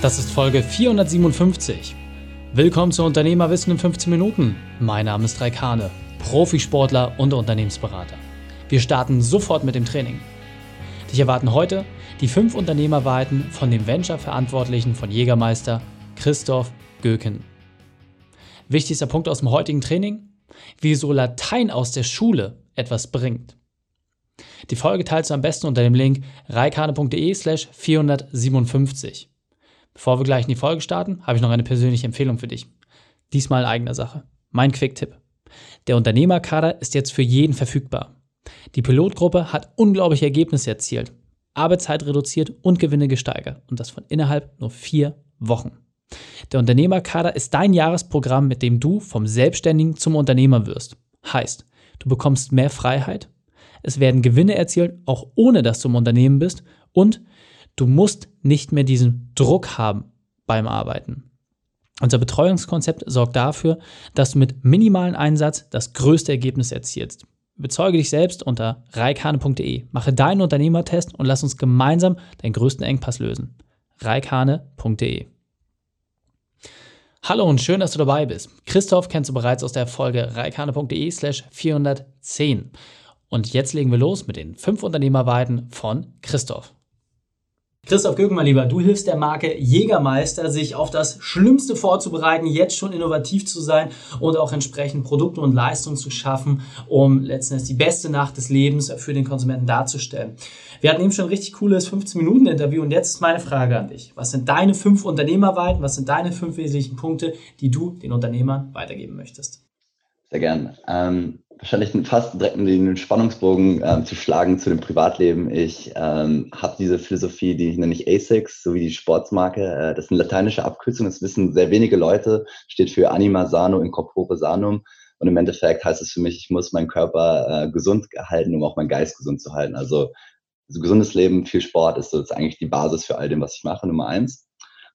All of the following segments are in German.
Das ist Folge 457. Willkommen zu Unternehmerwissen in 15 Minuten. Mein Name ist Raikane, Profisportler und Unternehmensberater. Wir starten sofort mit dem Training. Dich erwarten heute die fünf Unternehmerwahrheiten von dem Venture-Verantwortlichen von Jägermeister, Christoph Göken. Wichtigster Punkt aus dem heutigen Training? Wieso Latein aus der Schule etwas bringt. Die Folge teilst du am besten unter dem Link reikane.de slash 457. Bevor wir gleich in die Folge starten, habe ich noch eine persönliche Empfehlung für dich. Diesmal in eigener Sache. Mein Quick-Tipp. Der Unternehmerkader ist jetzt für jeden verfügbar. Die Pilotgruppe hat unglaubliche Ergebnisse erzielt, Arbeitszeit reduziert und Gewinne gesteigert und das von innerhalb nur vier Wochen. Der Unternehmerkader ist dein Jahresprogramm, mit dem du vom Selbstständigen zum Unternehmer wirst. Heißt, du bekommst mehr Freiheit, es werden Gewinne erzielt, auch ohne dass du im Unternehmen bist und du musst nicht mehr diesen Druck haben beim Arbeiten. Unser Betreuungskonzept sorgt dafür, dass du mit minimalen Einsatz das größte Ergebnis erzielst. Bezeuge dich selbst unter reikane.de. Mache deinen Unternehmertest und lass uns gemeinsam deinen größten Engpass lösen. reikane.de. Hallo und schön, dass du dabei bist. Christoph kennst du bereits aus der Folge reikane.de slash 410. Und jetzt legen wir los mit den fünf Unternehmerweiten von Christoph. Christoph Göken, mein Lieber, du hilfst der Marke Jägermeister, sich auf das Schlimmste vorzubereiten, jetzt schon innovativ zu sein und auch entsprechend Produkte und Leistungen zu schaffen, um letztendlich die beste Nacht des Lebens für den Konsumenten darzustellen. Wir hatten eben schon ein richtig cooles 15-Minuten-Interview und jetzt ist meine Frage an dich. Was sind deine fünf Unternehmerweiten? Was sind deine fünf wesentlichen Punkte, die du den Unternehmern weitergeben möchtest? Sehr gern. Ähm wahrscheinlich fast direkt den Spannungsbogen ähm, zu schlagen zu dem Privatleben. Ich ähm, habe diese Philosophie, die nenne ich ASICS, so wie die Sportsmarke. Äh, das ist eine lateinische Abkürzung, das wissen sehr wenige Leute, steht für Anima Sano in Corpore Sanum. Und im Endeffekt heißt es für mich, ich muss meinen Körper äh, gesund halten, um auch meinen Geist gesund zu halten. Also, also gesundes Leben, viel Sport ist, so, ist eigentlich die Basis für all dem, was ich mache, Nummer eins.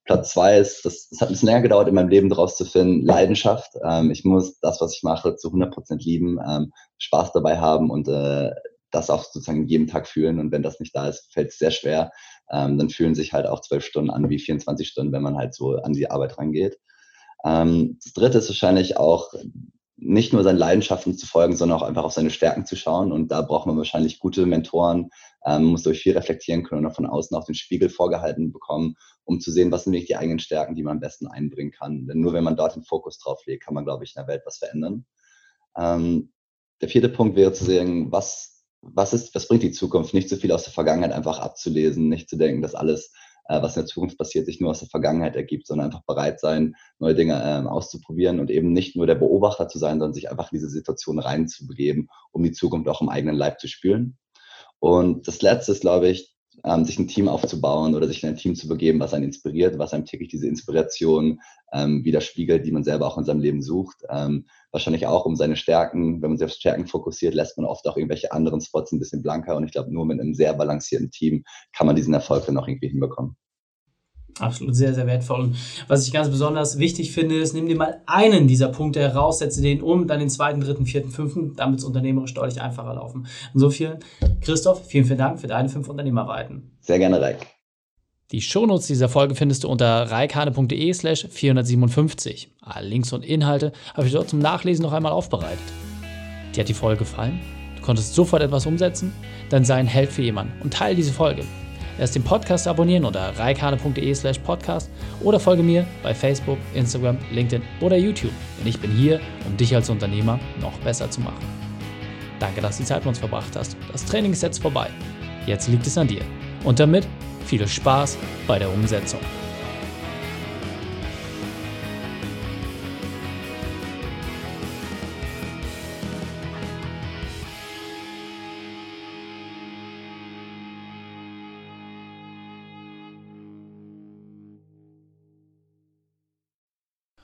Platz zwei ist, das, das hat ein bisschen länger gedauert, in meinem Leben daraus zu finden, Leidenschaft. Ähm, ich muss das, was ich mache, zu 100 Prozent lieben, ähm, Spaß dabei haben und äh, das auch sozusagen jeden Tag fühlen. Und wenn das nicht da ist, fällt es sehr schwer. Ähm, dann fühlen sich halt auch zwölf Stunden an wie 24 Stunden, wenn man halt so an die Arbeit rangeht. Ähm, das dritte ist wahrscheinlich auch nicht nur seinen Leidenschaften zu folgen, sondern auch einfach auf seine Stärken zu schauen. Und da braucht man wahrscheinlich gute Mentoren, ähm, muss durch viel reflektieren können und von außen auch den Spiegel vorgehalten bekommen, um zu sehen, was sind wirklich die eigenen Stärken, die man am besten einbringen kann. Denn nur wenn man dort den Fokus drauf legt, kann man, glaube ich, in der Welt was verändern. Ähm, der vierte Punkt wäre zu sehen, was, was ist, was bringt die Zukunft? Nicht zu viel aus der Vergangenheit einfach abzulesen, nicht zu denken, dass alles was in der Zukunft passiert, sich nur aus der Vergangenheit ergibt, sondern einfach bereit sein, neue Dinge ähm, auszuprobieren und eben nicht nur der Beobachter zu sein, sondern sich einfach in diese Situation reinzubegeben, um die Zukunft auch im eigenen Leib zu spüren. Und das Letzte ist, glaube ich, ähm, sich ein Team aufzubauen oder sich in ein Team zu begeben, was einen inspiriert, was einem täglich diese Inspiration ähm, widerspiegelt, die man selber auch in seinem Leben sucht. Ähm, wahrscheinlich auch um seine Stärken, wenn man sich auf Stärken fokussiert, lässt man oft auch irgendwelche anderen Spots ein bisschen blanker. Und ich glaube, nur mit einem sehr balancierten Team kann man diesen Erfolg dann auch irgendwie hinbekommen. Absolut sehr, sehr wertvoll. Und was ich ganz besonders wichtig finde, ist, nimm dir mal einen dieser Punkte heraus, setze den um, dann den zweiten, dritten, vierten, fünften, damit es unternehmerisch deutlich einfacher laufen. Insofern, Christoph, vielen, vielen Dank für deine fünf Unternehmerweiten. Sehr gerne, Reik. Die Shownotes dieser Folge findest du unter reikane.de slash 457. Alle Links und Inhalte habe ich dort zum Nachlesen noch einmal aufbereitet. Dir hat die Folge gefallen? Du konntest sofort etwas umsetzen? Dann sei ein Held für jemanden und teile diese Folge. Erst den Podcast abonnieren unter reikane.de slash podcast oder folge mir bei Facebook, Instagram, LinkedIn oder YouTube, denn ich bin hier, um dich als Unternehmer noch besser zu machen. Danke, dass du die Zeit mit uns verbracht hast. Das Training ist jetzt vorbei. Jetzt liegt es an dir. Und damit viel Spaß bei der Umsetzung.